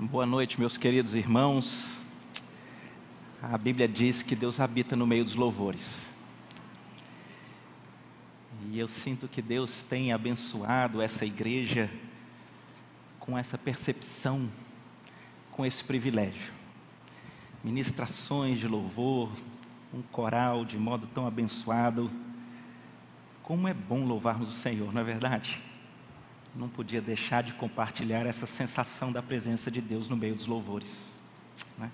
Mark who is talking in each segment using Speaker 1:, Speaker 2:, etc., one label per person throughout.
Speaker 1: Boa noite, meus queridos irmãos. A Bíblia diz que Deus habita no meio dos louvores. E eu sinto que Deus tem abençoado essa igreja com essa percepção, com esse privilégio. Ministrações de louvor, um coral de modo tão abençoado. Como é bom louvarmos o Senhor, não é verdade? Não podia deixar de compartilhar essa sensação da presença de Deus no meio dos louvores. Né?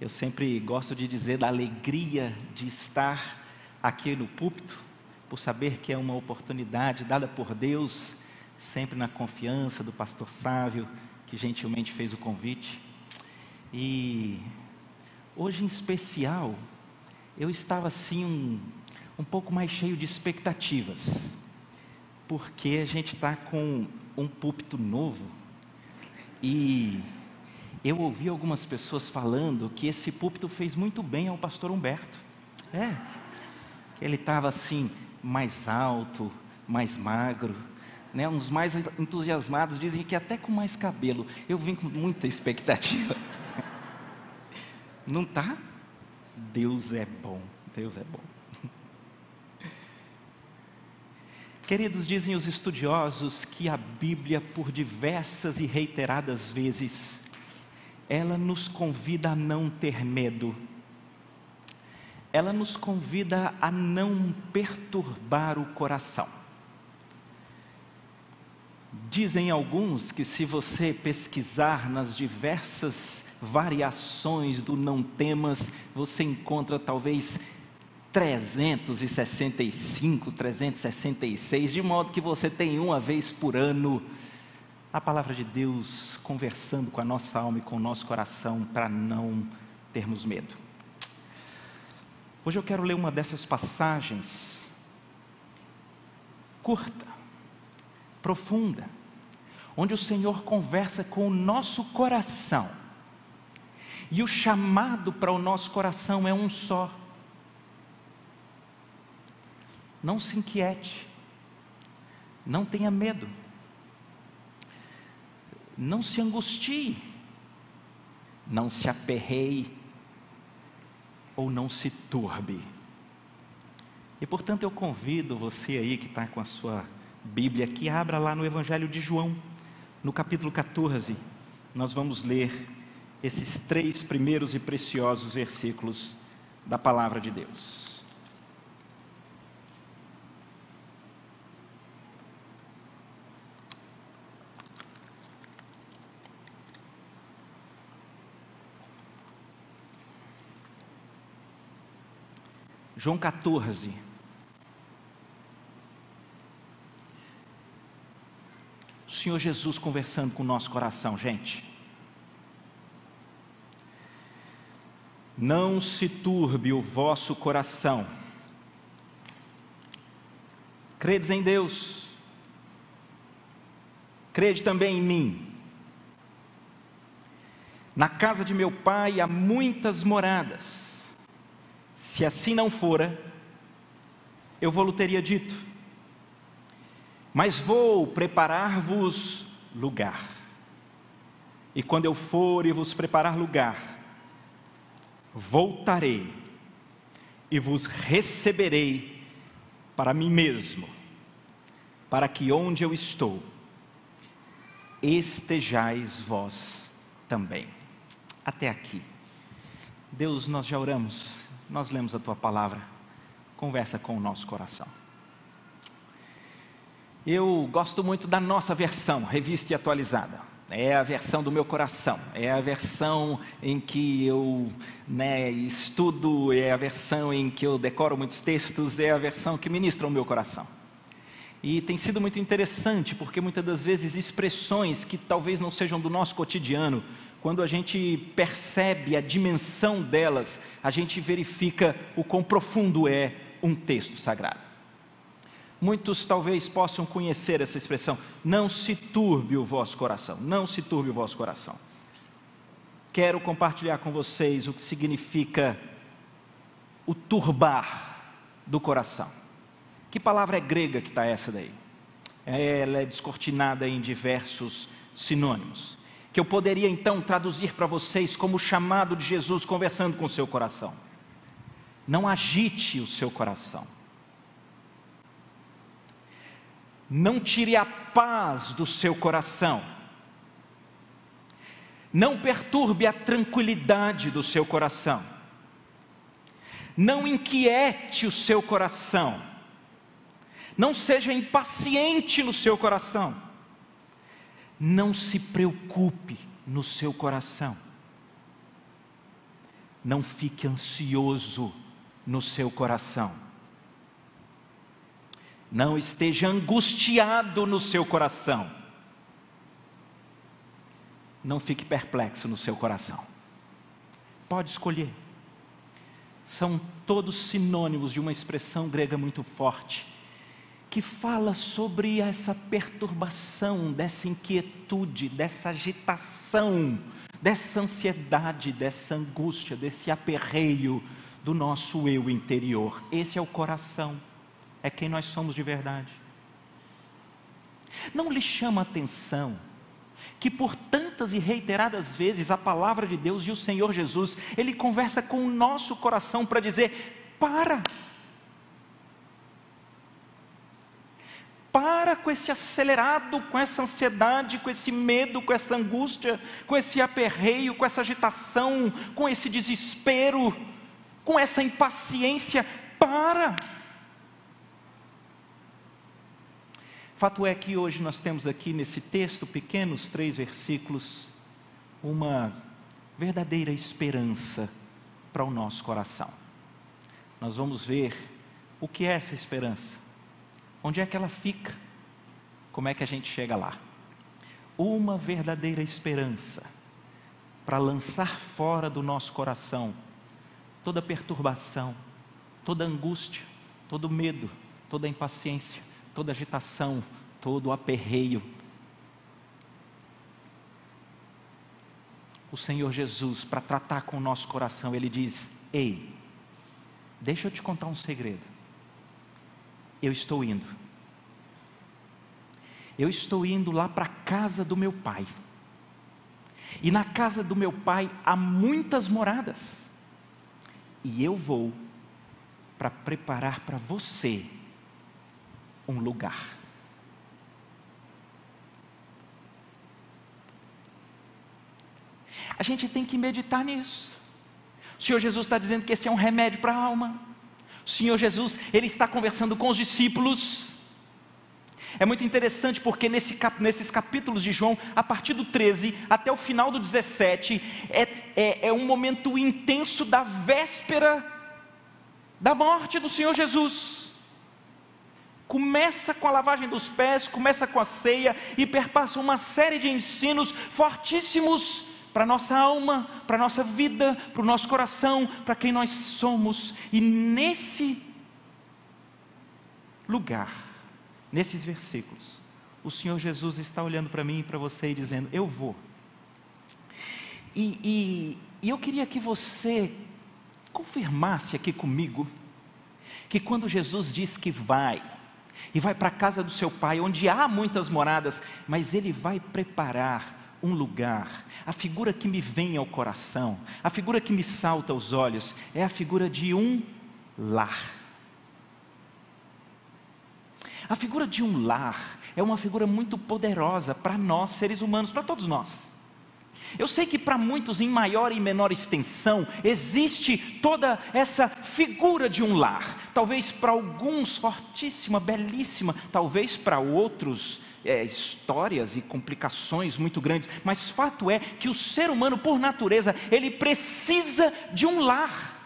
Speaker 1: Eu sempre gosto de dizer da alegria de estar aqui no púlpito, por saber que é uma oportunidade dada por Deus, sempre na confiança do pastor Sávio, que gentilmente fez o convite. E hoje em especial, eu estava assim um, um pouco mais cheio de expectativas, porque a gente está com um púlpito novo e eu ouvi algumas pessoas falando que esse púlpito fez muito bem ao pastor Humberto. É, que ele estava assim, mais alto, mais magro. Né, uns mais entusiasmados dizem que até com mais cabelo. Eu vim com muita expectativa. Não tá? Deus é bom. Deus é bom. Queridos, dizem os estudiosos que a Bíblia, por diversas e reiteradas vezes, ela nos convida a não ter medo, ela nos convida a não perturbar o coração. Dizem alguns que, se você pesquisar nas diversas variações do não temas, você encontra talvez 365, 366, de modo que você tem uma vez por ano a palavra de Deus conversando com a nossa alma e com o nosso coração para não termos medo. Hoje eu quero ler uma dessas passagens curta, profunda, onde o Senhor conversa com o nosso coração. E o chamado para o nosso coração é um só. Não se inquiete, não tenha medo. Não se angustie, não se aperreie. Ou não se turbe. E portanto eu convido você aí que está com a sua Bíblia, que abra lá no Evangelho de João, no capítulo 14, nós vamos ler esses três primeiros e preciosos versículos da palavra de Deus. João 14. O Senhor Jesus conversando com o nosso coração, gente. Não se turbe o vosso coração. Credes em Deus. Crede também em mim. Na casa de meu pai há muitas moradas. Se assim não fora, eu vou-lhe teria dito, mas vou preparar-vos lugar. E quando eu for e vos preparar lugar, voltarei e vos receberei para mim mesmo, para que onde eu estou, estejais vós também. Até aqui. Deus, nós já oramos nós lemos a tua palavra, conversa com o nosso coração. Eu gosto muito da nossa versão, revista e atualizada. É a versão do meu coração, é a versão em que eu né, estudo, é a versão em que eu decoro muitos textos, é a versão que ministra o meu coração. E tem sido muito interessante, porque muitas das vezes expressões que talvez não sejam do nosso cotidiano, quando a gente percebe a dimensão delas, a gente verifica o quão profundo é um texto sagrado. Muitos talvez possam conhecer essa expressão, não se turbe o vosso coração, não se turbe o vosso coração. Quero compartilhar com vocês o que significa o turbar do coração. Que palavra é grega que está essa daí? Ela é descortinada em diversos sinônimos que eu poderia então traduzir para vocês como o chamado de Jesus conversando com o seu coração. Não agite o seu coração. Não tire a paz do seu coração. Não perturbe a tranquilidade do seu coração. Não inquiete o seu coração. Não seja impaciente no seu coração. Não se preocupe no seu coração. Não fique ansioso no seu coração. Não esteja angustiado no seu coração. Não fique perplexo no seu coração. Pode escolher. São todos sinônimos de uma expressão grega muito forte, que fala sobre essa perturbação, dessa inquietude, dessa agitação, dessa ansiedade, dessa angústia, desse aperreio do nosso eu interior. Esse é o coração, é quem nós somos de verdade. Não lhe chama atenção que por tantas e reiteradas vezes a palavra de Deus e o Senhor Jesus, ele conversa com o nosso coração para dizer: para. Para com esse acelerado, com essa ansiedade, com esse medo, com essa angústia, com esse aperreio, com essa agitação, com esse desespero com essa impaciência, para. Fato é que hoje nós temos aqui nesse texto, pequenos três versículos, uma verdadeira esperança para o nosso coração. Nós vamos ver o que é essa esperança, onde é que ela fica, como é que a gente chega lá. Uma verdadeira esperança para lançar fora do nosso coração toda perturbação, toda angústia, todo medo, toda impaciência, toda agitação, todo aperreio. O Senhor Jesus, para tratar com o nosso coração, Ele diz: Ei, deixa eu te contar um segredo. Eu estou indo. Eu estou indo lá para a casa do meu pai. E na casa do meu pai há muitas moradas e eu vou para preparar para você um lugar. A gente tem que meditar nisso. O Senhor Jesus está dizendo que esse é um remédio para a alma. O Senhor Jesus, ele está conversando com os discípulos. É muito interessante porque nesse, nesses capítulos de João, a partir do 13 até o final do 17, é, é, é um momento intenso da véspera da morte do Senhor Jesus. Começa com a lavagem dos pés, começa com a ceia e perpassa uma série de ensinos fortíssimos para a nossa alma, para a nossa vida, para o nosso coração, para quem nós somos. E nesse lugar, nesses versículos, o Senhor Jesus está olhando para mim e para você e dizendo: Eu vou. E, e, e eu queria que você confirmasse aqui comigo que quando Jesus diz que vai, e vai para a casa do seu pai, onde há muitas moradas, mas ele vai preparar um lugar. A figura que me vem ao coração, a figura que me salta aos olhos, é a figura de um lar. A figura de um lar é uma figura muito poderosa para nós, seres humanos, para todos nós. Eu sei que para muitos, em maior e menor extensão, existe toda essa figura de um lar. Talvez para alguns fortíssima, belíssima, talvez para outros é, histórias e complicações muito grandes. Mas fato é que o ser humano, por natureza, ele precisa de um lar.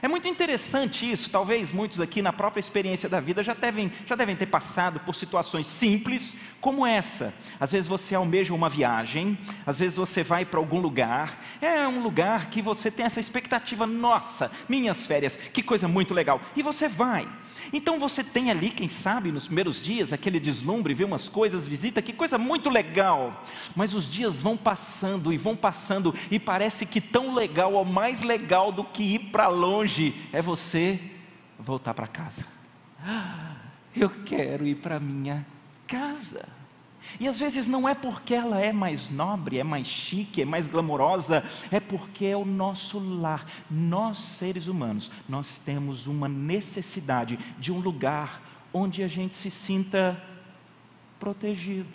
Speaker 1: É muito interessante isso, talvez muitos aqui na própria experiência da vida já devem, já devem ter passado por situações simples como essa. Às vezes você almeja uma viagem, às vezes você vai para algum lugar, é um lugar que você tem essa expectativa, nossa, minhas férias, que coisa muito legal, e você vai. Então você tem ali, quem sabe, nos primeiros dias, aquele deslumbre, vê umas coisas, visita, que coisa muito legal. Mas os dias vão passando e vão passando, e parece que tão legal ou mais legal do que ir para longe é você voltar para casa. Ah, eu quero ir para minha casa. E às vezes não é porque ela é mais nobre, é mais chique, é mais glamourosa, é porque é o nosso lar. Nós, seres humanos, nós temos uma necessidade de um lugar onde a gente se sinta protegido,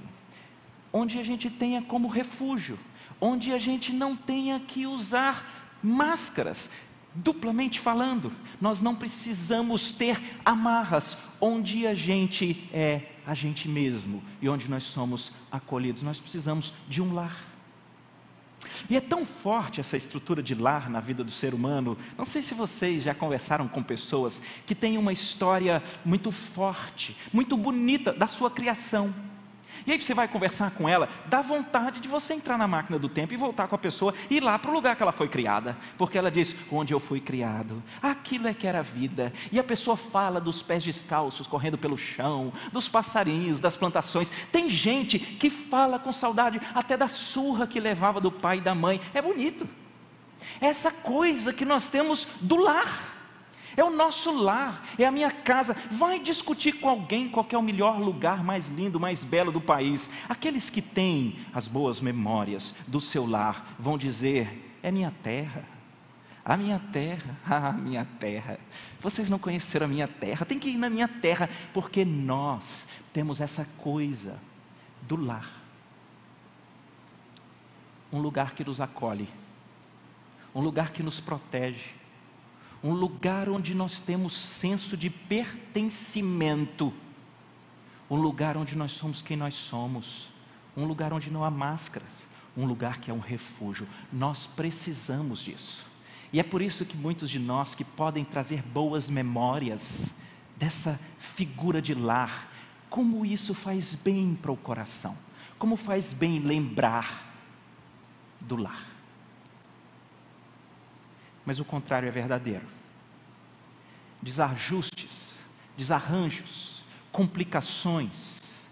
Speaker 1: onde a gente tenha como refúgio, onde a gente não tenha que usar máscaras. Duplamente falando, nós não precisamos ter amarras onde a gente é a gente mesmo e onde nós somos acolhidos. Nós precisamos de um lar. E é tão forte essa estrutura de lar na vida do ser humano. Não sei se vocês já conversaram com pessoas que têm uma história muito forte, muito bonita da sua criação. E aí você vai conversar com ela, dá vontade de você entrar na máquina do tempo e voltar com a pessoa e ir lá para o lugar que ela foi criada, porque ela diz: onde eu fui criado, aquilo é que era vida. E a pessoa fala dos pés descalços correndo pelo chão, dos passarinhos, das plantações. Tem gente que fala com saudade até da surra que levava do pai e da mãe. É bonito. Essa coisa que nós temos do lar é o nosso lar, é a minha casa. Vai discutir com alguém qual é o melhor lugar mais lindo, mais belo do país. Aqueles que têm as boas memórias do seu lar vão dizer: é minha terra. A minha terra, a minha terra. Vocês não conheceram a minha terra, tem que ir na minha terra, porque nós temos essa coisa do lar. Um lugar que nos acolhe, um lugar que nos protege, um lugar onde nós temos senso de pertencimento, um lugar onde nós somos quem nós somos, um lugar onde não há máscaras, um lugar que é um refúgio. Nós precisamos disso. E é por isso que muitos de nós que podem trazer boas memórias dessa figura de lar, como isso faz bem para o coração, como faz bem lembrar do lar mas o contrário é verdadeiro. Desajustes, desarranjos, complicações,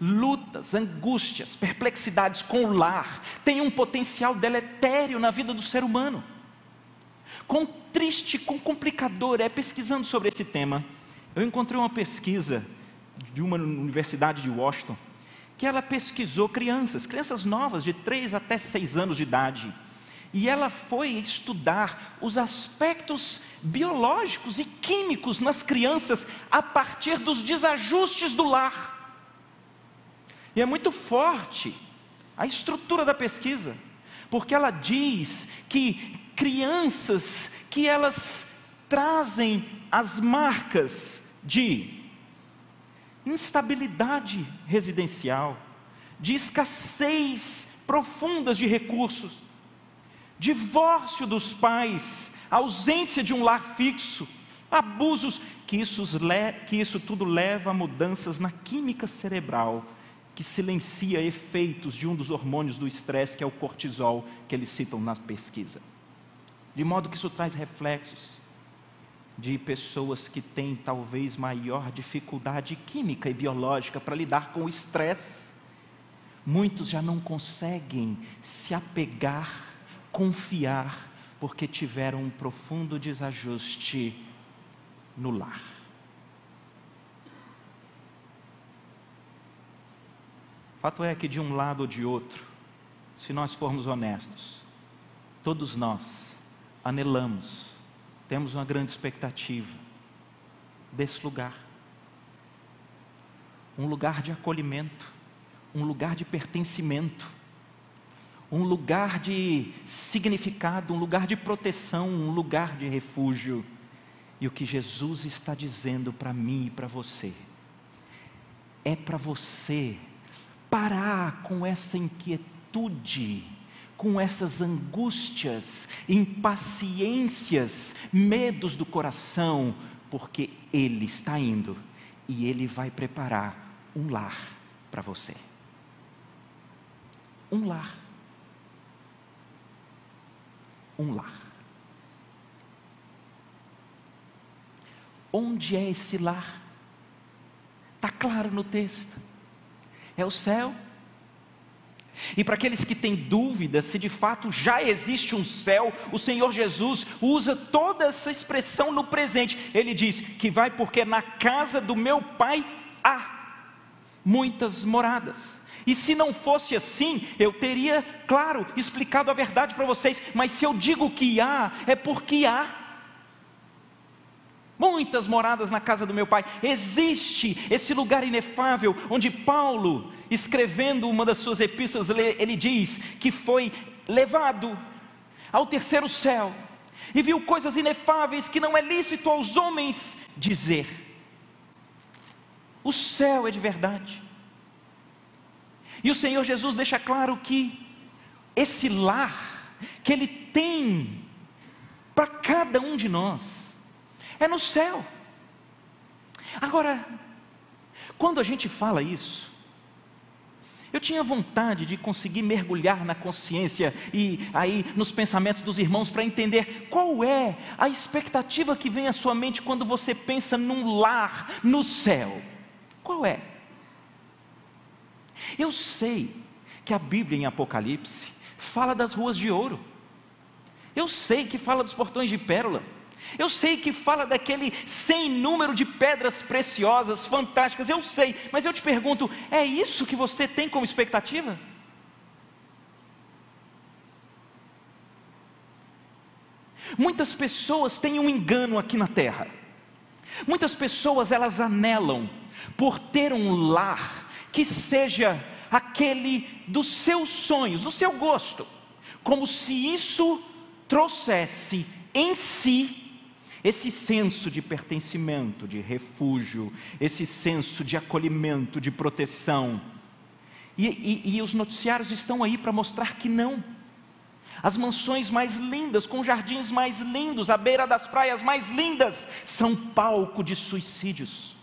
Speaker 1: lutas, angústias, perplexidades com o lar têm um potencial deletério na vida do ser humano. Quão triste, quão complicador é pesquisando sobre esse tema. Eu encontrei uma pesquisa de uma universidade de Washington que ela pesquisou crianças, crianças novas de 3 até 6 anos de idade e ela foi estudar os aspectos biológicos e químicos nas crianças a partir dos desajustes do lar. E é muito forte a estrutura da pesquisa, porque ela diz que crianças que elas trazem as marcas de instabilidade residencial, de escassez profundas de recursos, divórcio dos pais, ausência de um lar fixo, abusos, que isso, que isso tudo leva a mudanças na química cerebral, que silencia efeitos de um dos hormônios do estresse, que é o cortisol, que eles citam na pesquisa. De modo que isso traz reflexos de pessoas que têm talvez maior dificuldade química e biológica para lidar com o estresse. Muitos já não conseguem se apegar confiar, porque tiveram um profundo desajuste no lar. Fato é que de um lado ou de outro, se nós formos honestos, todos nós anelamos, temos uma grande expectativa desse lugar. Um lugar de acolhimento, um lugar de pertencimento um lugar de significado, um lugar de proteção, um lugar de refúgio. E o que Jesus está dizendo para mim e para você é para você parar com essa inquietude, com essas angústias, impaciências, medos do coração, porque Ele está indo e Ele vai preparar um lar para você. Um lar um lar. Onde é esse lar? Está claro no texto. É o céu. E para aqueles que têm dúvidas se de fato já existe um céu, o Senhor Jesus usa toda essa expressão no presente. Ele diz que vai porque na casa do meu pai há. muitas moradas. E se não fosse assim, eu teria, claro, explicado a verdade para vocês, mas se eu digo que há, é porque há. Muitas moradas na casa do meu pai. Existe esse lugar inefável onde Paulo, escrevendo uma das suas epístolas, ele diz que foi levado ao terceiro céu e viu coisas inefáveis que não é lícito aos homens dizer. O céu é de verdade. E o Senhor Jesus deixa claro que esse lar que Ele tem para cada um de nós é no céu. Agora, quando a gente fala isso, eu tinha vontade de conseguir mergulhar na consciência e aí nos pensamentos dos irmãos para entender qual é a expectativa que vem à sua mente quando você pensa num lar no céu. Qual é? Eu sei que a Bíblia em Apocalipse fala das ruas de ouro. Eu sei que fala dos portões de pérola. Eu sei que fala daquele sem número de pedras preciosas, fantásticas, eu sei, mas eu te pergunto: é isso que você tem como expectativa? Muitas pessoas têm um engano aqui na terra. Muitas pessoas elas anelam por ter um lar que seja aquele dos seus sonhos, do seu gosto, como se isso trouxesse em si esse senso de pertencimento, de refúgio, esse senso de acolhimento, de proteção. E, e, e os noticiários estão aí para mostrar que não. As mansões mais lindas, com jardins mais lindos, à beira das praias mais lindas, são palco de suicídios.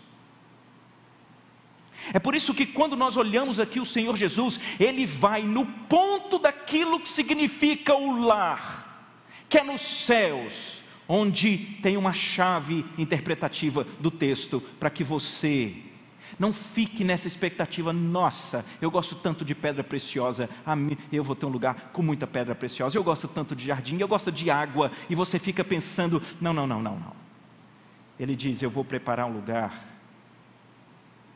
Speaker 1: É por isso que quando nós olhamos aqui o Senhor Jesus, Ele vai no ponto daquilo que significa o lar, que é nos céus, onde tem uma chave interpretativa do texto para que você não fique nessa expectativa, nossa, eu gosto tanto de pedra preciosa, eu vou ter um lugar com muita pedra preciosa, eu gosto tanto de jardim, eu gosto de água, e você fica pensando, não, não, não, não, não. Ele diz: Eu vou preparar um lugar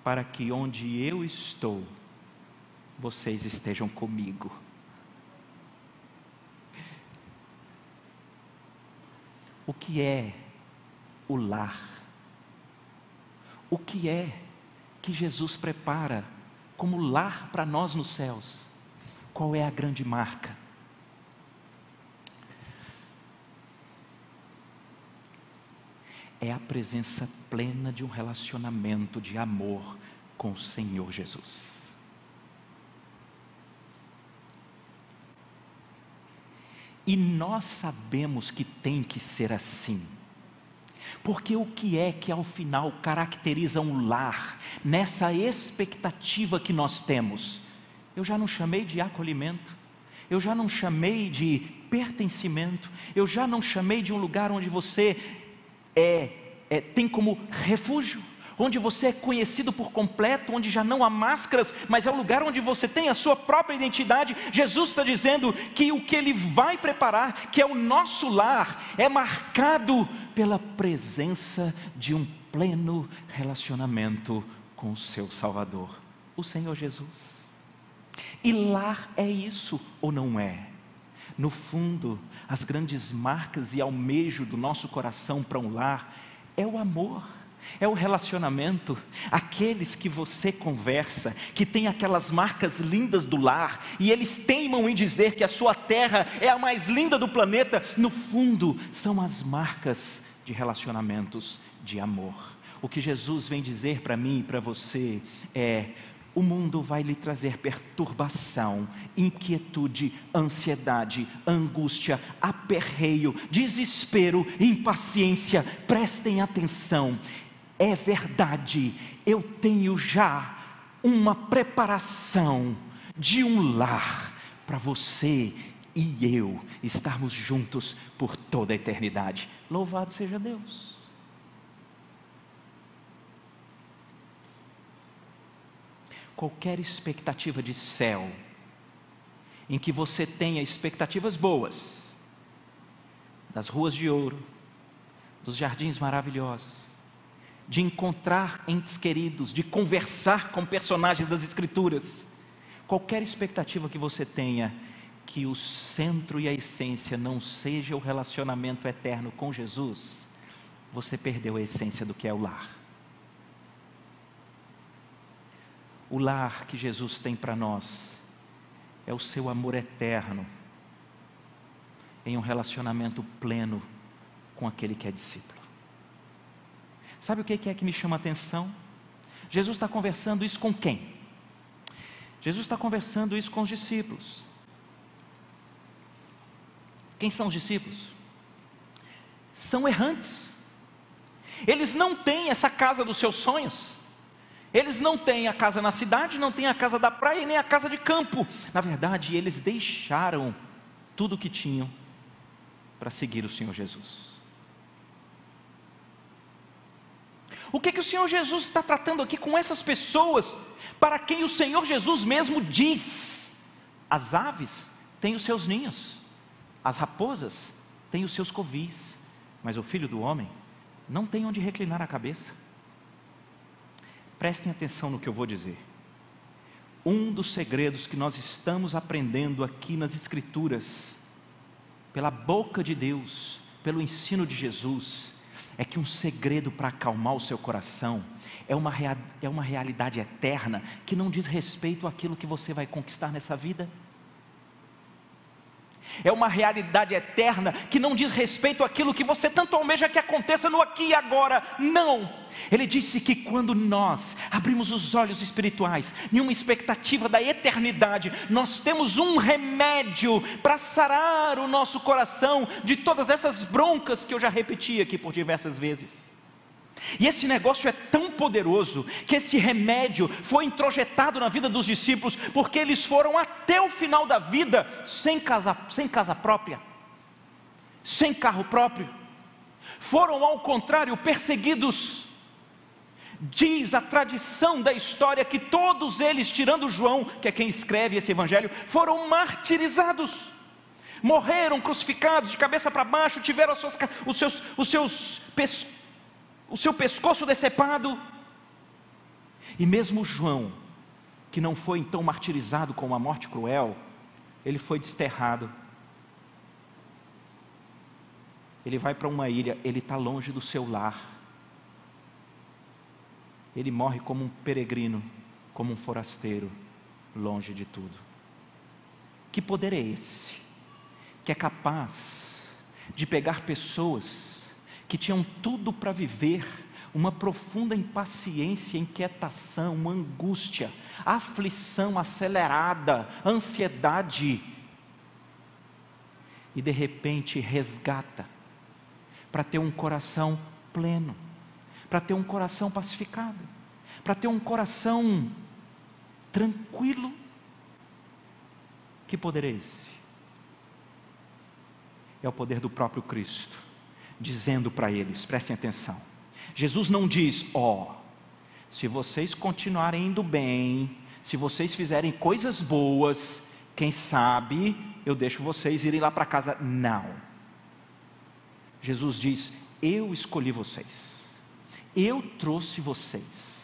Speaker 1: para que onde eu estou, vocês estejam comigo. o que é o lar? O que é que Jesus prepara como lar para nós nos céus? Qual é a grande marca? É a presença plena de um relacionamento de amor com o Senhor Jesus. E nós sabemos que tem que ser assim. Porque o que é que ao final caracteriza um lar, nessa expectativa que nós temos? Eu já não chamei de acolhimento, eu já não chamei de pertencimento, eu já não chamei de um lugar onde você é, é tem como refúgio onde você é conhecido por completo, onde já não há máscaras, mas é o lugar onde você tem a sua própria identidade. Jesus está dizendo que o que Ele vai preparar, que é o nosso lar, é marcado pela presença de um pleno relacionamento com o seu Salvador, o Senhor Jesus. E lar é isso ou não é? No fundo, as grandes marcas e almejo do nosso coração para um lar é o amor é o relacionamento, aqueles que você conversa, que tem aquelas marcas lindas do lar, e eles teimam em dizer que a sua terra é a mais linda do planeta, no fundo, são as marcas de relacionamentos de amor. O que Jesus vem dizer para mim e para você é: o mundo vai lhe trazer perturbação, inquietude, ansiedade, angústia, aperreio, desespero, impaciência. Prestem atenção é verdade, eu tenho já uma preparação de um lar para você e eu estarmos juntos por toda a eternidade. Louvado seja Deus. Qualquer expectativa de céu, em que você tenha expectativas boas, das ruas de ouro, dos jardins maravilhosos, de encontrar entes queridos, de conversar com personagens das Escrituras. Qualquer expectativa que você tenha, que o centro e a essência não seja o relacionamento eterno com Jesus, você perdeu a essência do que é o lar. O lar que Jesus tem para nós é o seu amor eterno em um relacionamento pleno com aquele que é discípulo. Sabe o que é que me chama a atenção? Jesus está conversando isso com quem? Jesus está conversando isso com os discípulos. Quem são os discípulos? São errantes. Eles não têm essa casa dos seus sonhos. Eles não têm a casa na cidade, não têm a casa da praia e nem a casa de campo. Na verdade, eles deixaram tudo o que tinham para seguir o Senhor Jesus. O que, que o Senhor Jesus está tratando aqui com essas pessoas, para quem o Senhor Jesus mesmo diz: as aves têm os seus ninhos, as raposas têm os seus covis, mas o filho do homem não tem onde reclinar a cabeça. Prestem atenção no que eu vou dizer. Um dos segredos que nós estamos aprendendo aqui nas Escrituras, pela boca de Deus, pelo ensino de Jesus, é que um segredo para acalmar o seu coração é uma, é uma realidade eterna que não diz respeito àquilo que você vai conquistar nessa vida é uma realidade eterna que não diz respeito àquilo que você tanto almeja que aconteça no aqui e agora. Não. Ele disse que quando nós abrimos os olhos espirituais, em uma expectativa da eternidade, nós temos um remédio para sarar o nosso coração de todas essas broncas que eu já repeti aqui por diversas vezes. E esse negócio é tão poderoso que esse remédio foi introjetado na vida dos discípulos, porque eles foram até o final da vida sem casa, sem casa própria, sem carro próprio, foram ao contrário perseguidos. Diz a tradição da história que todos eles, tirando João, que é quem escreve esse evangelho, foram martirizados morreram crucificados de cabeça para baixo, tiveram suas, os seus, os seus o seu pescoço decepado. E mesmo João, que não foi então martirizado com uma morte cruel, ele foi desterrado. Ele vai para uma ilha, ele está longe do seu lar. Ele morre como um peregrino, como um forasteiro, longe de tudo. Que poder é esse? Que é capaz de pegar pessoas que tinham tudo para viver uma profunda impaciência, inquietação, uma angústia, aflição acelerada, ansiedade, e de repente resgata para ter um coração pleno, para ter um coração pacificado, para ter um coração tranquilo. Que poder é esse? É o poder do próprio Cristo dizendo para eles: prestem atenção. Jesus não diz, ó, oh, se vocês continuarem indo bem, se vocês fizerem coisas boas, quem sabe eu deixo vocês irem lá para casa. Não. Jesus diz: Eu escolhi vocês, eu trouxe vocês.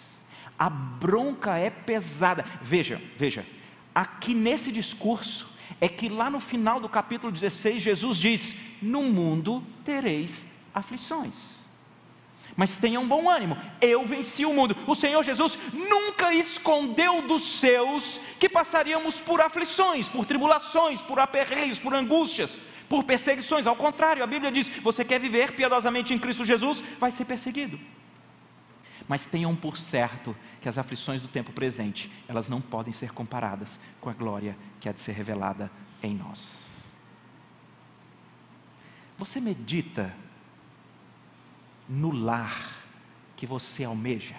Speaker 1: A bronca é pesada. Veja, veja, aqui nesse discurso, é que lá no final do capítulo 16, Jesus diz: No mundo tereis aflições. Mas tenham bom ânimo, eu venci o mundo. O Senhor Jesus nunca escondeu dos seus que passaríamos por aflições, por tribulações, por aperreios, por angústias, por perseguições. Ao contrário, a Bíblia diz: você quer viver piedosamente em Cristo Jesus, vai ser perseguido. Mas tenham por certo que as aflições do tempo presente, elas não podem ser comparadas com a glória que há de ser revelada em nós. Você medita no lar que você almeja?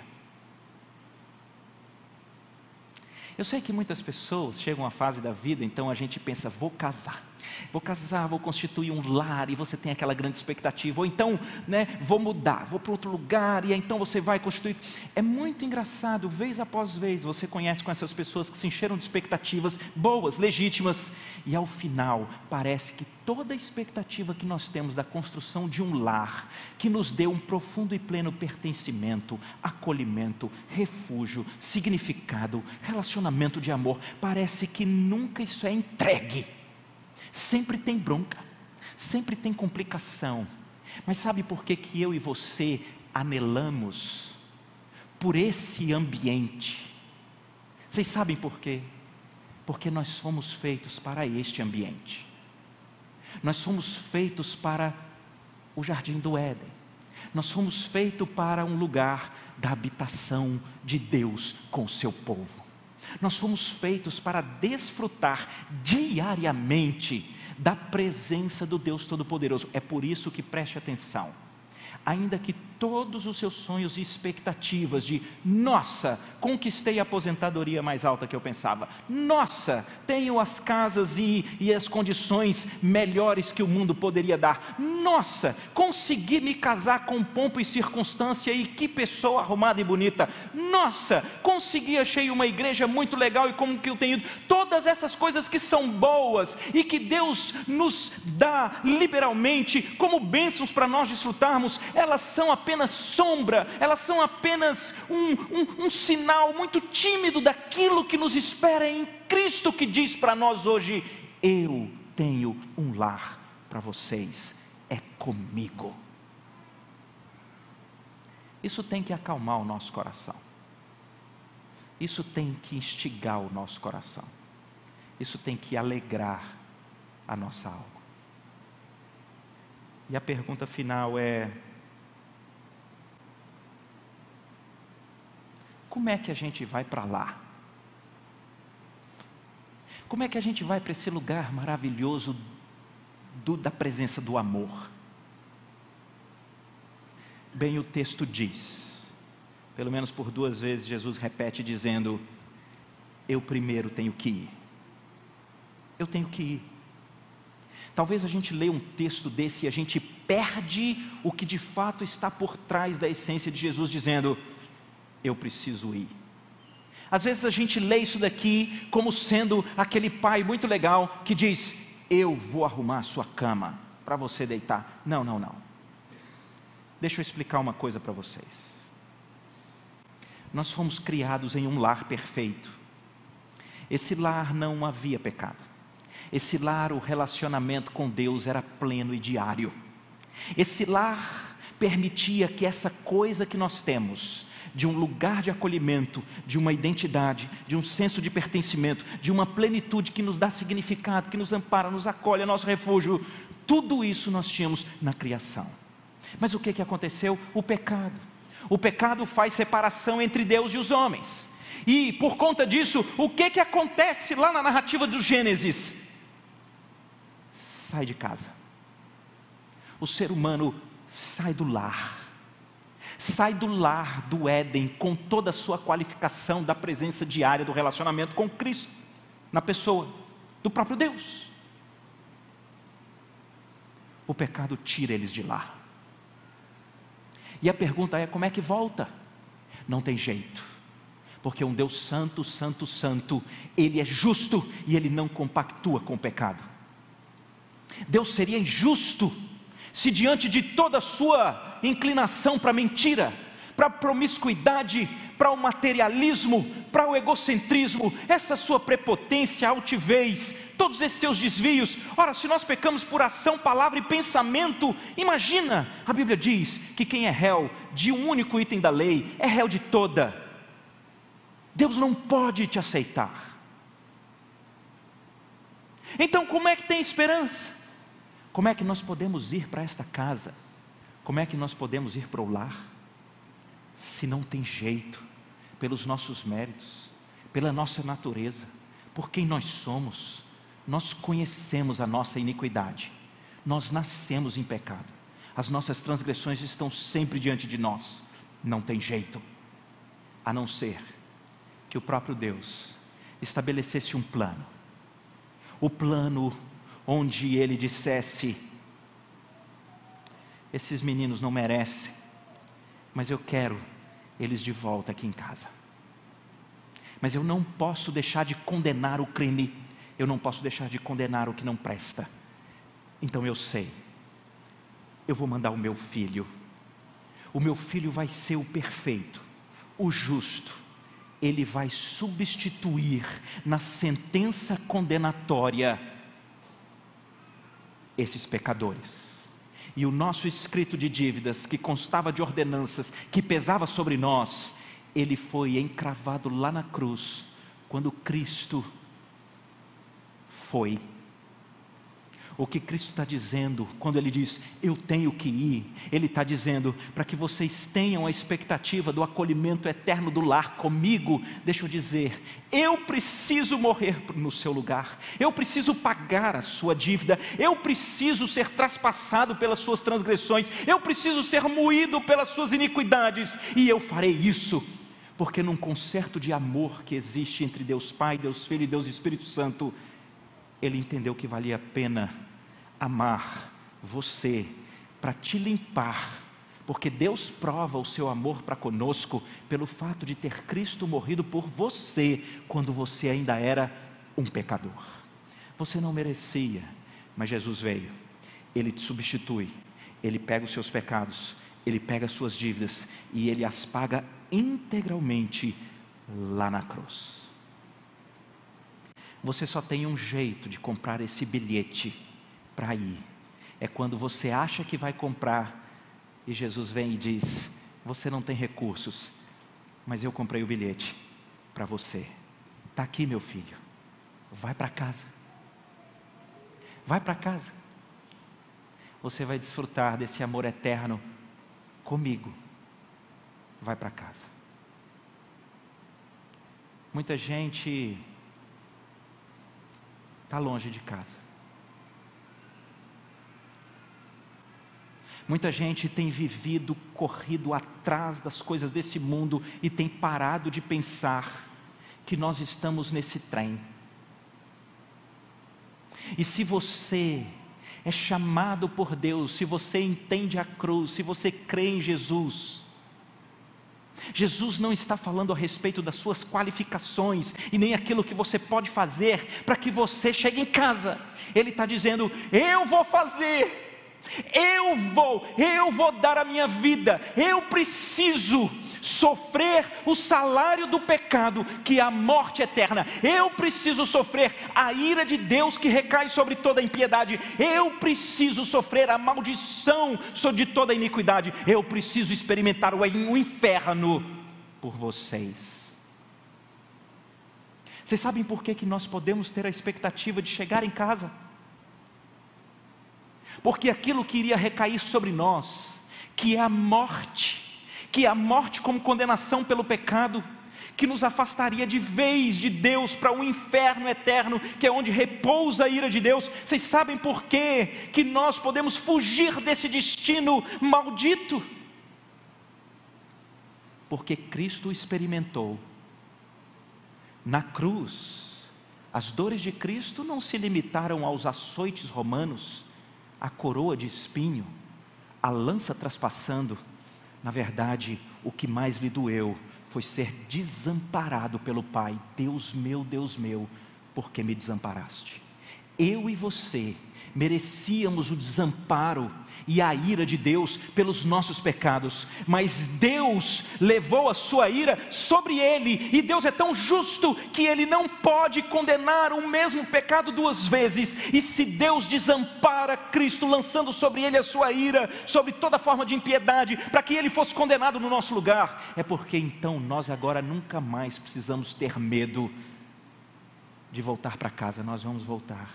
Speaker 1: Eu sei que muitas pessoas chegam à fase da vida, então a gente pensa, vou casar, vou casar, vou constituir um lar, e você tem aquela grande expectativa, ou então, né, vou mudar, vou para outro lugar, e então você vai constituir. É muito engraçado, vez após vez, você conhece com essas pessoas que se encheram de expectativas boas, legítimas, e ao final parece que toda a expectativa que nós temos da construção de um lar que nos dê um profundo e pleno pertencimento, acolhimento, refúgio, significado, relacionamento de amor, parece que nunca isso é entregue. Sempre tem bronca, sempre tem complicação. Mas sabe por que, que eu e você anelamos por esse ambiente? Vocês sabem por quê? Porque nós fomos feitos para este ambiente. Nós fomos feitos para o jardim do Éden. Nós fomos feitos para um lugar da habitação de Deus com o seu povo. Nós fomos feitos para desfrutar diariamente da presença do Deus Todo-Poderoso. É por isso que preste atenção. Ainda que todos os seus sonhos e expectativas de, nossa, conquistei a aposentadoria mais alta que eu pensava, nossa, tenho as casas e, e as condições melhores que o mundo poderia dar, nossa, consegui me casar com pompo e circunstância e que pessoa arrumada e bonita, nossa, consegui, achei uma igreja muito legal e como que eu tenho, todas essas coisas que são boas e que Deus nos dá liberalmente como bênçãos para nós desfrutarmos, elas são apenas apenas sombra, elas são apenas um, um, um sinal muito tímido daquilo que nos espera em Cristo, que diz para nós hoje: Eu tenho um lar para vocês, é comigo. Isso tem que acalmar o nosso coração. Isso tem que instigar o nosso coração. Isso tem que alegrar a nossa alma. E a pergunta final é: Como é que a gente vai para lá? Como é que a gente vai para esse lugar maravilhoso do, da presença do amor? Bem, o texto diz, pelo menos por duas vezes Jesus repete dizendo: Eu primeiro tenho que ir. Eu tenho que ir. Talvez a gente leia um texto desse e a gente perde o que de fato está por trás da essência de Jesus dizendo: eu preciso ir. Às vezes a gente lê isso daqui como sendo aquele pai muito legal que diz: Eu vou arrumar a sua cama para você deitar. Não, não, não. Deixa eu explicar uma coisa para vocês. Nós fomos criados em um lar perfeito. Esse lar não havia pecado. Esse lar, o relacionamento com Deus era pleno e diário. Esse lar permitia que essa coisa que nós temos, de um lugar de acolhimento, de uma identidade, de um senso de pertencimento, de uma plenitude que nos dá significado, que nos ampara, nos acolhe, é nosso refúgio. Tudo isso nós tínhamos na criação. Mas o que, que aconteceu? O pecado. O pecado faz separação entre Deus e os homens. E por conta disso, o que, que acontece lá na narrativa do Gênesis? Sai de casa. O ser humano sai do lar sai do lar do Éden com toda a sua qualificação da presença diária do relacionamento com Cristo, na pessoa do próprio Deus. O pecado tira eles de lá. E a pergunta é: como é que volta? Não tem jeito, porque um Deus santo, santo, santo, Ele é justo e Ele não compactua com o pecado. Deus seria injusto se diante de toda a sua inclinação para mentira, para promiscuidade, para o materialismo, para o egocentrismo, essa sua prepotência, altivez, todos esses seus desvios. Ora, se nós pecamos por ação, palavra e pensamento, imagina, a Bíblia diz que quem é réu de um único item da lei é réu de toda. Deus não pode te aceitar. Então, como é que tem esperança? Como é que nós podemos ir para esta casa? Como é que nós podemos ir para o lar? Se não tem jeito, pelos nossos méritos, pela nossa natureza, por quem nós somos, nós conhecemos a nossa iniquidade, nós nascemos em pecado, as nossas transgressões estão sempre diante de nós, não tem jeito, a não ser que o próprio Deus estabelecesse um plano, o plano onde ele dissesse: Esses meninos não merecem, mas eu quero eles de volta aqui em casa. Mas eu não posso deixar de condenar o crime, eu não posso deixar de condenar o que não presta. Então eu sei, eu vou mandar o meu filho, o meu filho vai ser o perfeito, o justo, ele vai substituir na sentença condenatória esses pecadores. E o nosso escrito de dívidas, que constava de ordenanças, que pesava sobre nós, ele foi encravado lá na cruz, quando Cristo foi o que Cristo está dizendo quando Ele diz, eu tenho que ir, Ele está dizendo, para que vocês tenham a expectativa do acolhimento eterno do lar comigo, deixa eu dizer, eu preciso morrer no seu lugar, eu preciso pagar a sua dívida, eu preciso ser traspassado pelas suas transgressões, eu preciso ser moído pelas suas iniquidades, e eu farei isso porque num concerto de amor que existe entre Deus Pai, Deus Filho e Deus Espírito Santo, ele entendeu que valia a pena amar você, para te limpar, porque Deus prova o seu amor para conosco pelo fato de ter Cristo morrido por você quando você ainda era um pecador. Você não merecia, mas Jesus veio, Ele te substitui, Ele pega os seus pecados, Ele pega as suas dívidas e Ele as paga integralmente lá na cruz. Você só tem um jeito de comprar esse bilhete para ir. É quando você acha que vai comprar e Jesus vem e diz: Você não tem recursos, mas eu comprei o bilhete para você. Está aqui, meu filho. Vai para casa. Vai para casa. Você vai desfrutar desse amor eterno comigo. Vai para casa. Muita gente está longe de casa. Muita gente tem vivido, corrido atrás das coisas desse mundo e tem parado de pensar que nós estamos nesse trem. E se você é chamado por Deus, se você entende a cruz, se você crê em Jesus, Jesus não está falando a respeito das suas qualificações e nem aquilo que você pode fazer para que você chegue em casa. Ele está dizendo: Eu vou fazer eu vou, eu vou dar a minha vida, eu preciso sofrer o salário do pecado, que é a morte eterna. Eu preciso sofrer a ira de Deus que recai sobre toda a impiedade. Eu preciso sofrer a maldição sobre toda a iniquidade. Eu preciso experimentar o inferno por vocês. Vocês sabem por que, que nós podemos ter a expectativa de chegar em casa? Porque aquilo que iria recair sobre nós, que é a morte, que é a morte como condenação pelo pecado, que nos afastaria de vez de Deus para um inferno eterno, que é onde repousa a ira de Deus. Vocês sabem por quê que nós podemos fugir desse destino maldito? Porque Cristo experimentou na cruz. As dores de Cristo não se limitaram aos açoites romanos, a coroa de espinho, a lança traspassando. Na verdade, o que mais lhe doeu foi ser desamparado pelo Pai. Deus meu, Deus meu, por que me desamparaste? Eu e você merecíamos o desamparo e a ira de Deus pelos nossos pecados, mas Deus levou a sua ira sobre ele, e Deus é tão justo que ele não pode condenar o mesmo pecado duas vezes. E se Deus desampara Cristo, lançando sobre ele a sua ira, sobre toda forma de impiedade, para que ele fosse condenado no nosso lugar, é porque então nós agora nunca mais precisamos ter medo de voltar para casa, nós vamos voltar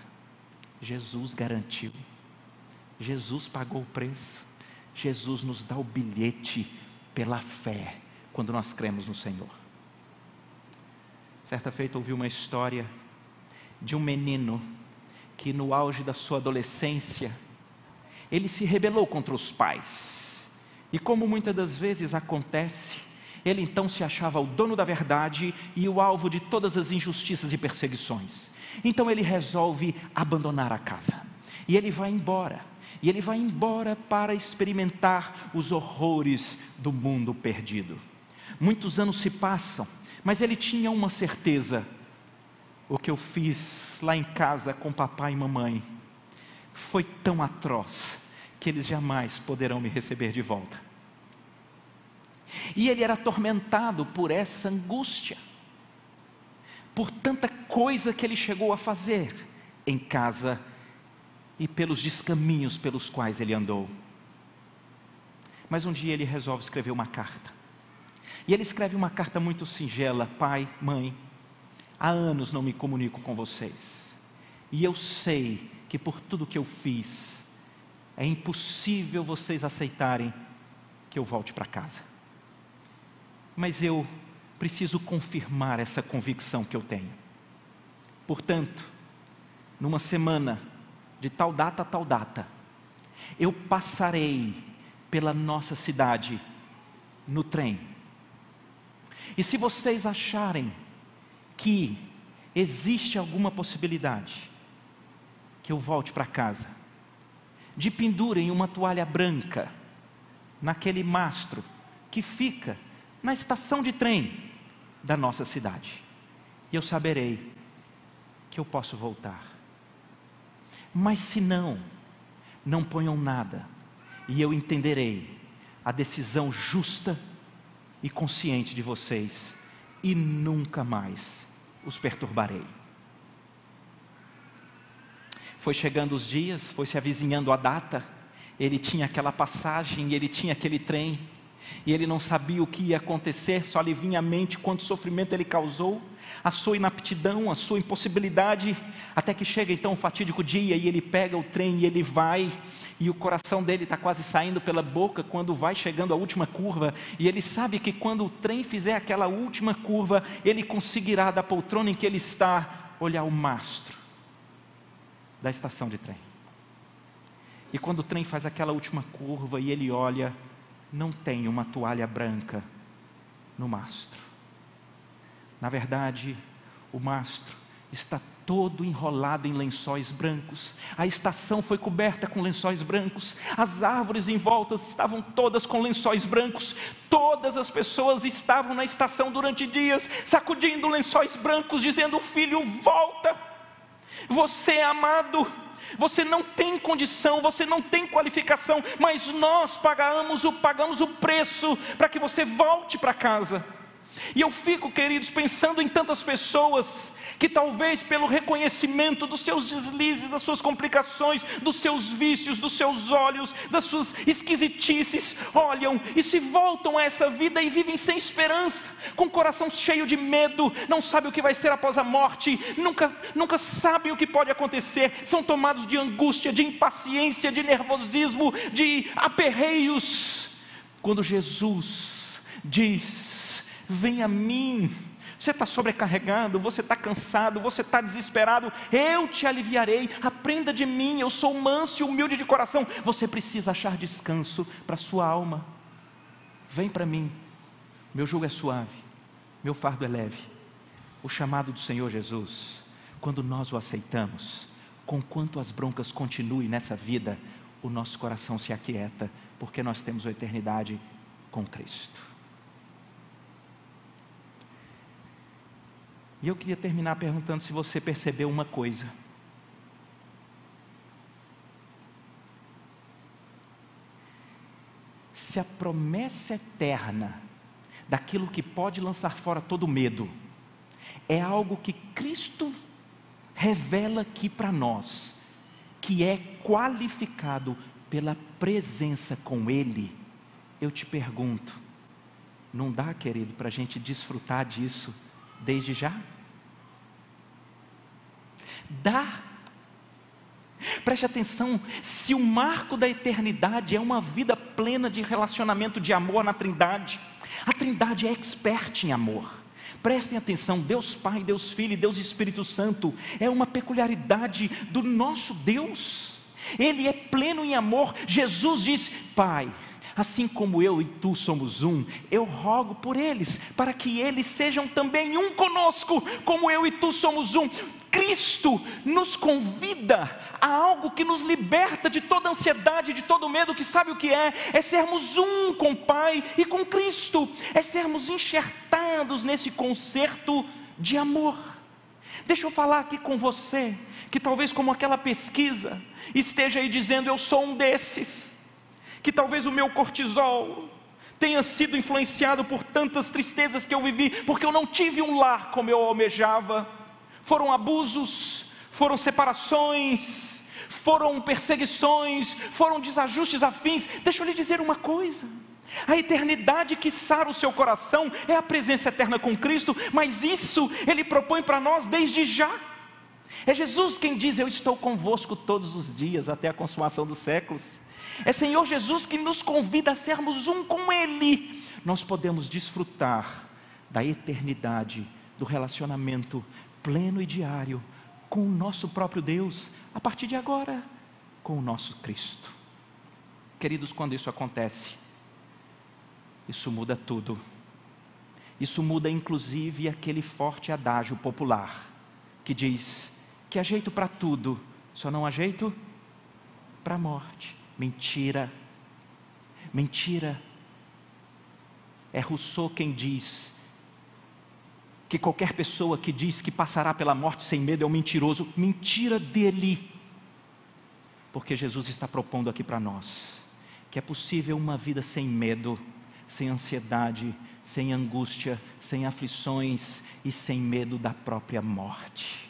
Speaker 1: Jesus garantiu, Jesus pagou o preço, Jesus nos dá o bilhete pela fé, quando nós cremos no Senhor. Certa feita ouvi uma história de um menino que, no auge da sua adolescência, ele se rebelou contra os pais. E como muitas das vezes acontece, ele então se achava o dono da verdade e o alvo de todas as injustiças e perseguições. Então ele resolve abandonar a casa. E ele vai embora. E ele vai embora para experimentar os horrores do mundo perdido. Muitos anos se passam, mas ele tinha uma certeza: o que eu fiz lá em casa com papai e mamãe foi tão atroz que eles jamais poderão me receber de volta. E ele era atormentado por essa angústia, por tanta coisa que ele chegou a fazer em casa e pelos descaminhos pelos quais ele andou. Mas um dia ele resolve escrever uma carta. E ele escreve uma carta muito singela: Pai, mãe, há anos não me comunico com vocês. E eu sei que por tudo que eu fiz, é impossível vocês aceitarem que eu volte para casa. Mas eu preciso confirmar essa convicção que eu tenho. Portanto, numa semana, de tal data a tal data, eu passarei pela nossa cidade no trem. E se vocês acharem que existe alguma possibilidade que eu volte para casa, de pendurem uma toalha branca naquele mastro que fica na estação de trem da nossa cidade, e eu saberei que eu posso voltar. Mas se não, não ponham nada, e eu entenderei a decisão justa e consciente de vocês, e nunca mais os perturbarei. Foi chegando os dias, foi se avizinhando a data, ele tinha aquela passagem, ele tinha aquele trem, e ele não sabia o que ia acontecer, só lhe vinha à mente quanto sofrimento ele causou, a sua inaptidão, a sua impossibilidade, até que chega então o fatídico dia e ele pega o trem e ele vai, e o coração dele está quase saindo pela boca quando vai chegando a última curva, e ele sabe que quando o trem fizer aquela última curva, ele conseguirá da poltrona em que ele está olhar o mastro da estação de trem. E quando o trem faz aquela última curva e ele olha, não tem uma toalha branca no mastro. Na verdade, o mastro está todo enrolado em lençóis brancos. A estação foi coberta com lençóis brancos. As árvores em volta estavam todas com lençóis brancos. Todas as pessoas estavam na estação durante dias, sacudindo lençóis brancos, dizendo: Filho, volta. Você é amado você não tem condição, você não tem qualificação, mas nós pagamos o, pagamos o preço para que você volte para casa. E eu fico, queridos, pensando em tantas pessoas que talvez pelo reconhecimento dos seus deslizes, das suas complicações, dos seus vícios, dos seus olhos, das suas esquisitices, olham e se voltam a essa vida e vivem sem esperança, com o coração cheio de medo, não sabem o que vai ser após a morte, nunca, nunca sabem o que pode acontecer, são tomados de angústia, de impaciência, de nervosismo, de aperreios. Quando Jesus diz: Vem a mim, você está sobrecarregado, você está cansado, você está desesperado, eu te aliviarei, aprenda de mim, eu sou manso e humilde de coração. Você precisa achar descanso para a sua alma. Vem para mim, meu jugo é suave, meu fardo é leve. O chamado do Senhor Jesus, quando nós o aceitamos, conquanto as broncas continuem nessa vida, o nosso coração se aquieta, porque nós temos a eternidade com Cristo. E eu queria terminar perguntando se você percebeu uma coisa. Se a promessa eterna daquilo que pode lançar fora todo medo é algo que Cristo revela aqui para nós, que é qualificado pela presença com Ele, eu te pergunto, não dá, querido, para a gente desfrutar disso? Desde já? Dá. Preste atenção, se o marco da eternidade é uma vida plena de relacionamento de amor na Trindade, a Trindade é expert em amor. Prestem atenção, Deus Pai, Deus Filho e Deus Espírito Santo é uma peculiaridade do nosso Deus. Ele é pleno em amor. Jesus diz: Pai, assim como eu e tu somos um, eu rogo por eles, para que eles sejam também um conosco, como eu e tu somos um. Cristo nos convida a algo que nos liberta de toda ansiedade, de todo medo, que sabe o que é? É sermos um com o Pai e com Cristo, é sermos enxertados nesse concerto de amor. Deixa eu falar aqui com você, que talvez como aquela pesquisa esteja aí dizendo eu sou um desses, que talvez o meu cortisol tenha sido influenciado por tantas tristezas que eu vivi, porque eu não tive um lar como eu almejava. Foram abusos, foram separações, foram perseguições, foram desajustes afins. Deixa eu lhe dizer uma coisa: a eternidade que sara o seu coração é a presença eterna com Cristo, mas isso Ele propõe para nós desde já. É Jesus quem diz: Eu estou convosco todos os dias até a consumação dos séculos. É Senhor Jesus que nos convida a sermos um com Ele. Nós podemos desfrutar da eternidade, do relacionamento pleno e diário com o nosso próprio Deus, a partir de agora, com o nosso Cristo. Queridos, quando isso acontece, isso muda tudo. Isso muda inclusive aquele forte adágio popular que diz que há jeito para tudo, só não há jeito para a morte. Mentira. Mentira. É Rousseau quem diz que qualquer pessoa que diz que passará pela morte sem medo é um mentiroso. Mentira dele. Porque Jesus está propondo aqui para nós que é possível uma vida sem medo, sem ansiedade, sem angústia, sem aflições e sem medo da própria morte.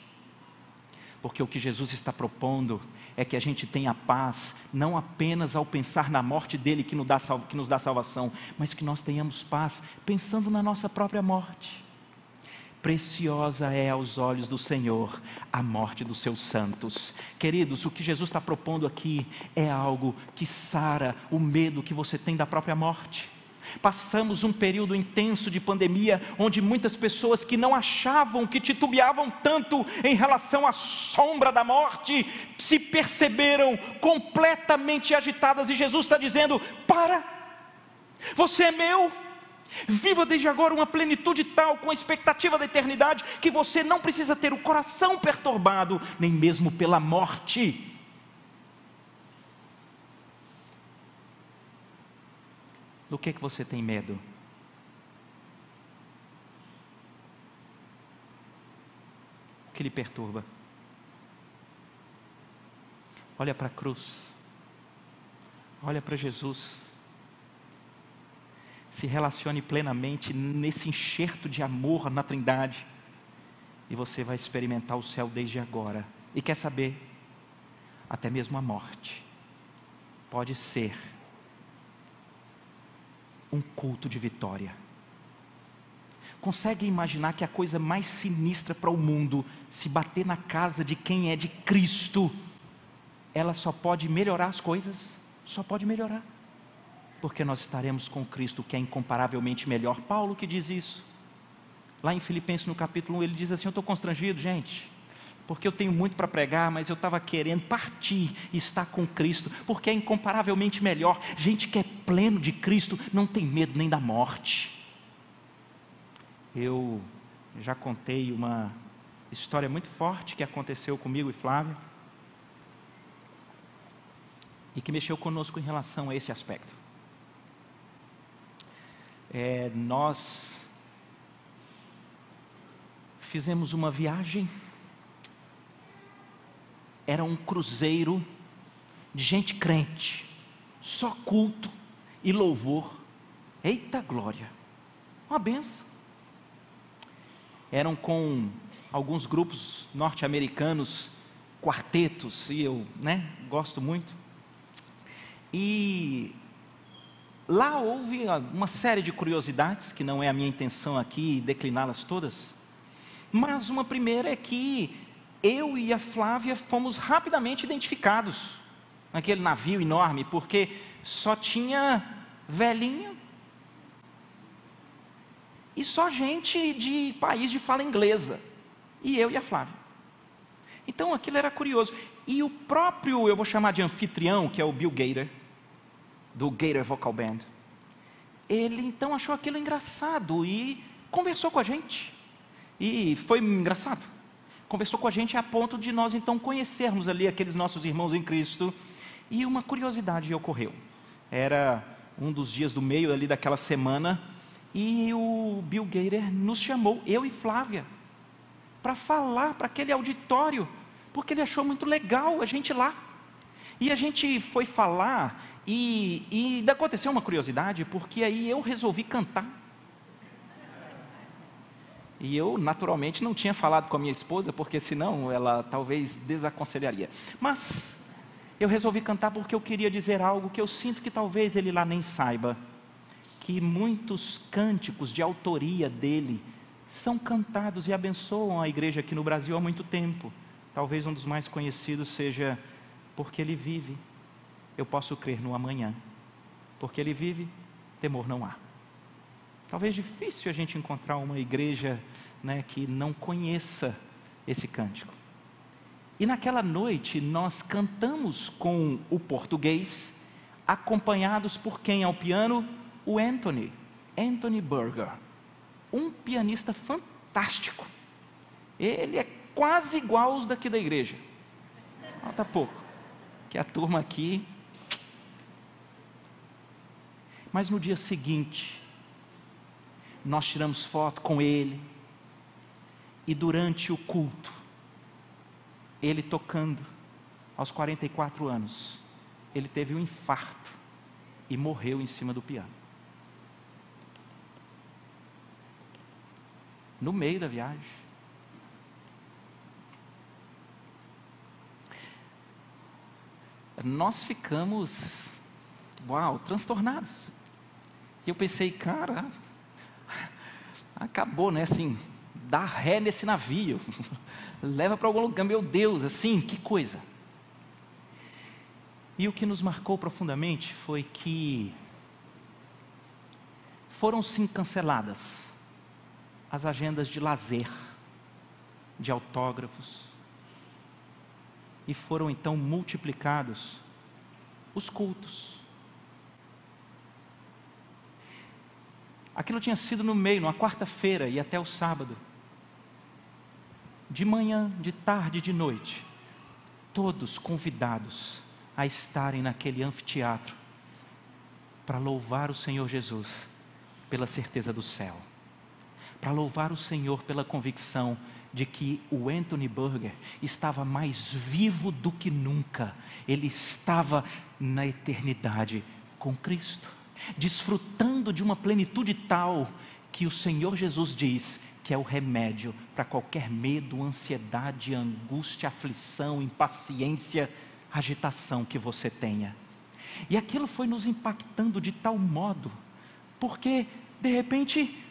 Speaker 1: Porque o que Jesus está propondo é que a gente tenha paz, não apenas ao pensar na morte dele que nos, dá, que nos dá salvação, mas que nós tenhamos paz pensando na nossa própria morte. Preciosa é aos olhos do Senhor a morte dos seus santos. Queridos, o que Jesus está propondo aqui é algo que sara o medo que você tem da própria morte. Passamos um período intenso de pandemia, onde muitas pessoas que não achavam, que titubeavam tanto em relação à sombra da morte, se perceberam completamente agitadas, e Jesus está dizendo: para, você é meu. Viva desde agora uma plenitude tal, com a expectativa da eternidade, que você não precisa ter o coração perturbado, nem mesmo pela morte Do que, que você tem medo? O que lhe perturba? Olha para a cruz. Olha para Jesus. Se relacione plenamente nesse enxerto de amor na Trindade. E você vai experimentar o céu desde agora. E quer saber? Até mesmo a morte pode ser um culto de vitória. Consegue imaginar que a coisa mais sinistra para o mundo, se bater na casa de quem é de Cristo, ela só pode melhorar as coisas? Só pode melhorar. Porque nós estaremos com Cristo, que é incomparavelmente melhor. Paulo que diz isso. Lá em Filipenses, no capítulo 1, ele diz assim: Eu estou constrangido, gente porque eu tenho muito para pregar, mas eu estava querendo partir e estar com Cristo, porque é incomparavelmente melhor. Gente que é pleno de Cristo não tem medo nem da morte. Eu já contei uma história muito forte que aconteceu comigo e Flávio, e que mexeu conosco em relação a esse aspecto. É, nós fizemos uma viagem era um cruzeiro de gente crente, só culto e louvor. Eita glória! Uma benção. Eram com alguns grupos norte-americanos, quartetos, e eu né, gosto muito. E lá houve uma série de curiosidades, que não é a minha intenção aqui decliná-las todas, mas uma primeira é que eu e a Flávia fomos rapidamente identificados naquele navio enorme, porque só tinha velhinho e só gente de país de fala inglesa, e eu e a Flávia. Então aquilo era curioso. E o próprio, eu vou chamar de anfitrião, que é o Bill Gator, do Gator Vocal Band, ele então achou aquilo engraçado e conversou com a gente. E foi engraçado conversou com a gente a ponto de nós então conhecermos ali aqueles nossos irmãos em Cristo. E uma curiosidade ocorreu. Era um dos dias do meio ali daquela semana e o Bill Gator nos chamou, eu e Flávia, para falar para aquele auditório, porque ele achou muito legal a gente lá. E a gente foi falar, e, e aconteceu uma curiosidade, porque aí eu resolvi cantar. E eu, naturalmente, não tinha falado com a minha esposa, porque senão ela talvez desaconselharia. Mas eu resolvi cantar porque eu queria dizer algo que eu sinto que talvez ele lá nem saiba. Que muitos cânticos de autoria dele são cantados e abençoam a igreja aqui no Brasil há muito tempo. Talvez um dos mais conhecidos seja Porque Ele Vive, eu posso crer no amanhã. Porque Ele vive, temor não há. Talvez difícil a gente encontrar uma igreja né, que não conheça esse cântico. E naquela noite nós cantamos com o português, acompanhados por quem ao piano? O Anthony, Anthony Berger, um pianista fantástico. Ele é quase igual aos daqui da igreja. Falta pouco, que a turma aqui. Mas no dia seguinte, nós tiramos foto com ele, e durante o culto, ele tocando, aos 44 anos, ele teve um infarto e morreu em cima do piano. No meio da viagem. Nós ficamos, uau, transtornados. E eu pensei, cara, acabou, né? Assim, dá ré nesse navio, leva para algum lugar, meu Deus, assim, que coisa. E o que nos marcou profundamente foi que foram sim canceladas as agendas de lazer, de autógrafos, e foram então multiplicados os cultos. Aquilo tinha sido no meio, numa quarta-feira e até o sábado. De manhã, de tarde, de noite. Todos convidados a estarem naquele anfiteatro para louvar o Senhor Jesus pela certeza do céu. Para louvar o Senhor pela convicção de que o Anthony Burger estava mais vivo do que nunca. Ele estava na eternidade com Cristo desfrutando de uma plenitude tal que o Senhor Jesus diz que é o remédio para qualquer medo, ansiedade, angústia, aflição, impaciência, agitação que você tenha. E aquilo foi nos impactando de tal modo, porque de repente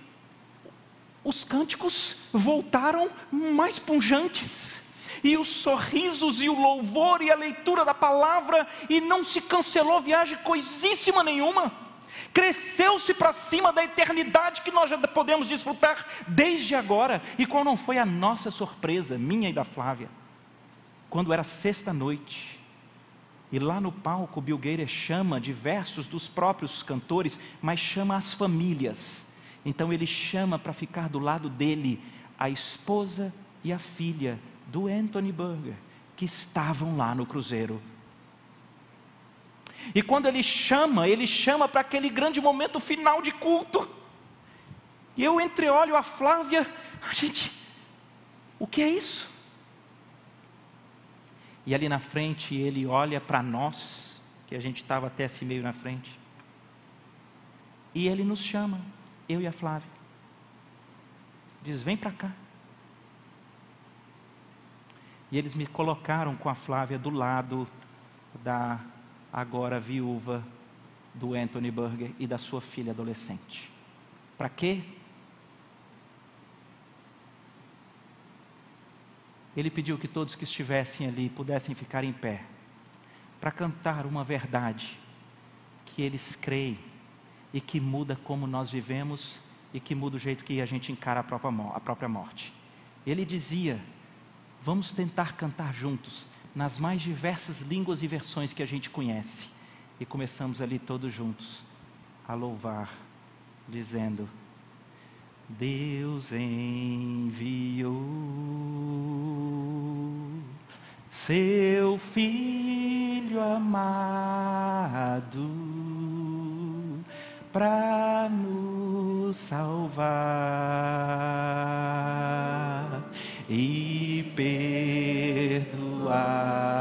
Speaker 1: os cânticos voltaram mais punjantes, e os sorrisos e o louvor e a leitura da palavra, e não se cancelou viagem coisíssima nenhuma cresceu-se para cima da eternidade que nós já podemos desfrutar desde agora. E qual não foi a nossa surpresa, minha e da Flávia, quando era sexta-noite, e lá no palco Bill Gates chama diversos dos próprios cantores, mas chama as famílias. Então ele chama para ficar do lado dele a esposa e a filha do Anthony Burger, que estavam lá no cruzeiro e quando ele chama, ele chama para aquele grande momento final de culto. E eu entreolho a Flávia, a gente, o que é isso? E ali na frente ele olha para nós, que a gente estava até assim meio na frente. E ele nos chama, eu e a Flávia. Diz: vem para cá. E eles me colocaram com a Flávia do lado da agora viúva do Anthony Burger e da sua filha adolescente. Para quê? Ele pediu que todos que estivessem ali pudessem ficar em pé, para cantar uma verdade que eles creem e que muda como nós vivemos e que muda o jeito que a gente encara a própria morte. Ele dizia: Vamos tentar cantar juntos nas mais diversas línguas e versões que a gente conhece. E começamos ali todos juntos a louvar, dizendo: Deus enviou seu Filho amado para nos salvar e perdoar. Pai.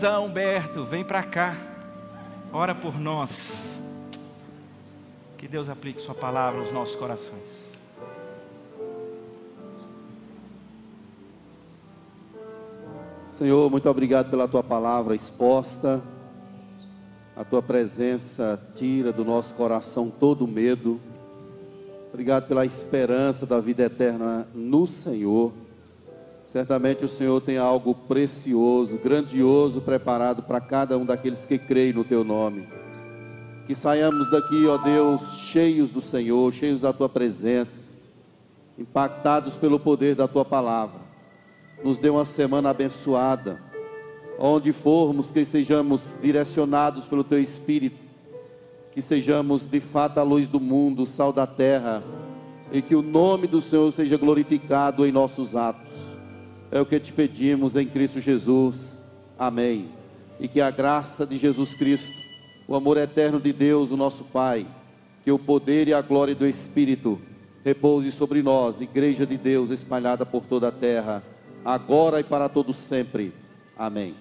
Speaker 1: Pastorzão Humberto, vem para cá. Ora por nós. Que Deus aplique Sua palavra aos nossos corações.
Speaker 2: Senhor, muito obrigado pela tua palavra exposta. A tua presença tira do nosso coração todo medo. Obrigado pela esperança da vida eterna no Senhor. Certamente o Senhor tem algo precioso, grandioso preparado para cada um daqueles que creem no teu nome. Que saiamos daqui, ó Deus, cheios do Senhor, cheios da tua presença, impactados pelo poder da tua palavra nos dê uma semana abençoada. Onde formos, que sejamos direcionados pelo Teu Espírito, que sejamos de fato a luz do mundo, sal da terra, e que o nome do Senhor seja glorificado em nossos atos. É o que te pedimos em Cristo Jesus. Amém. E que a graça de Jesus Cristo, o amor eterno de Deus, o nosso Pai, que o poder e a glória do Espírito repouse sobre nós, Igreja de Deus espalhada por toda a terra, agora e para todo sempre. Amém.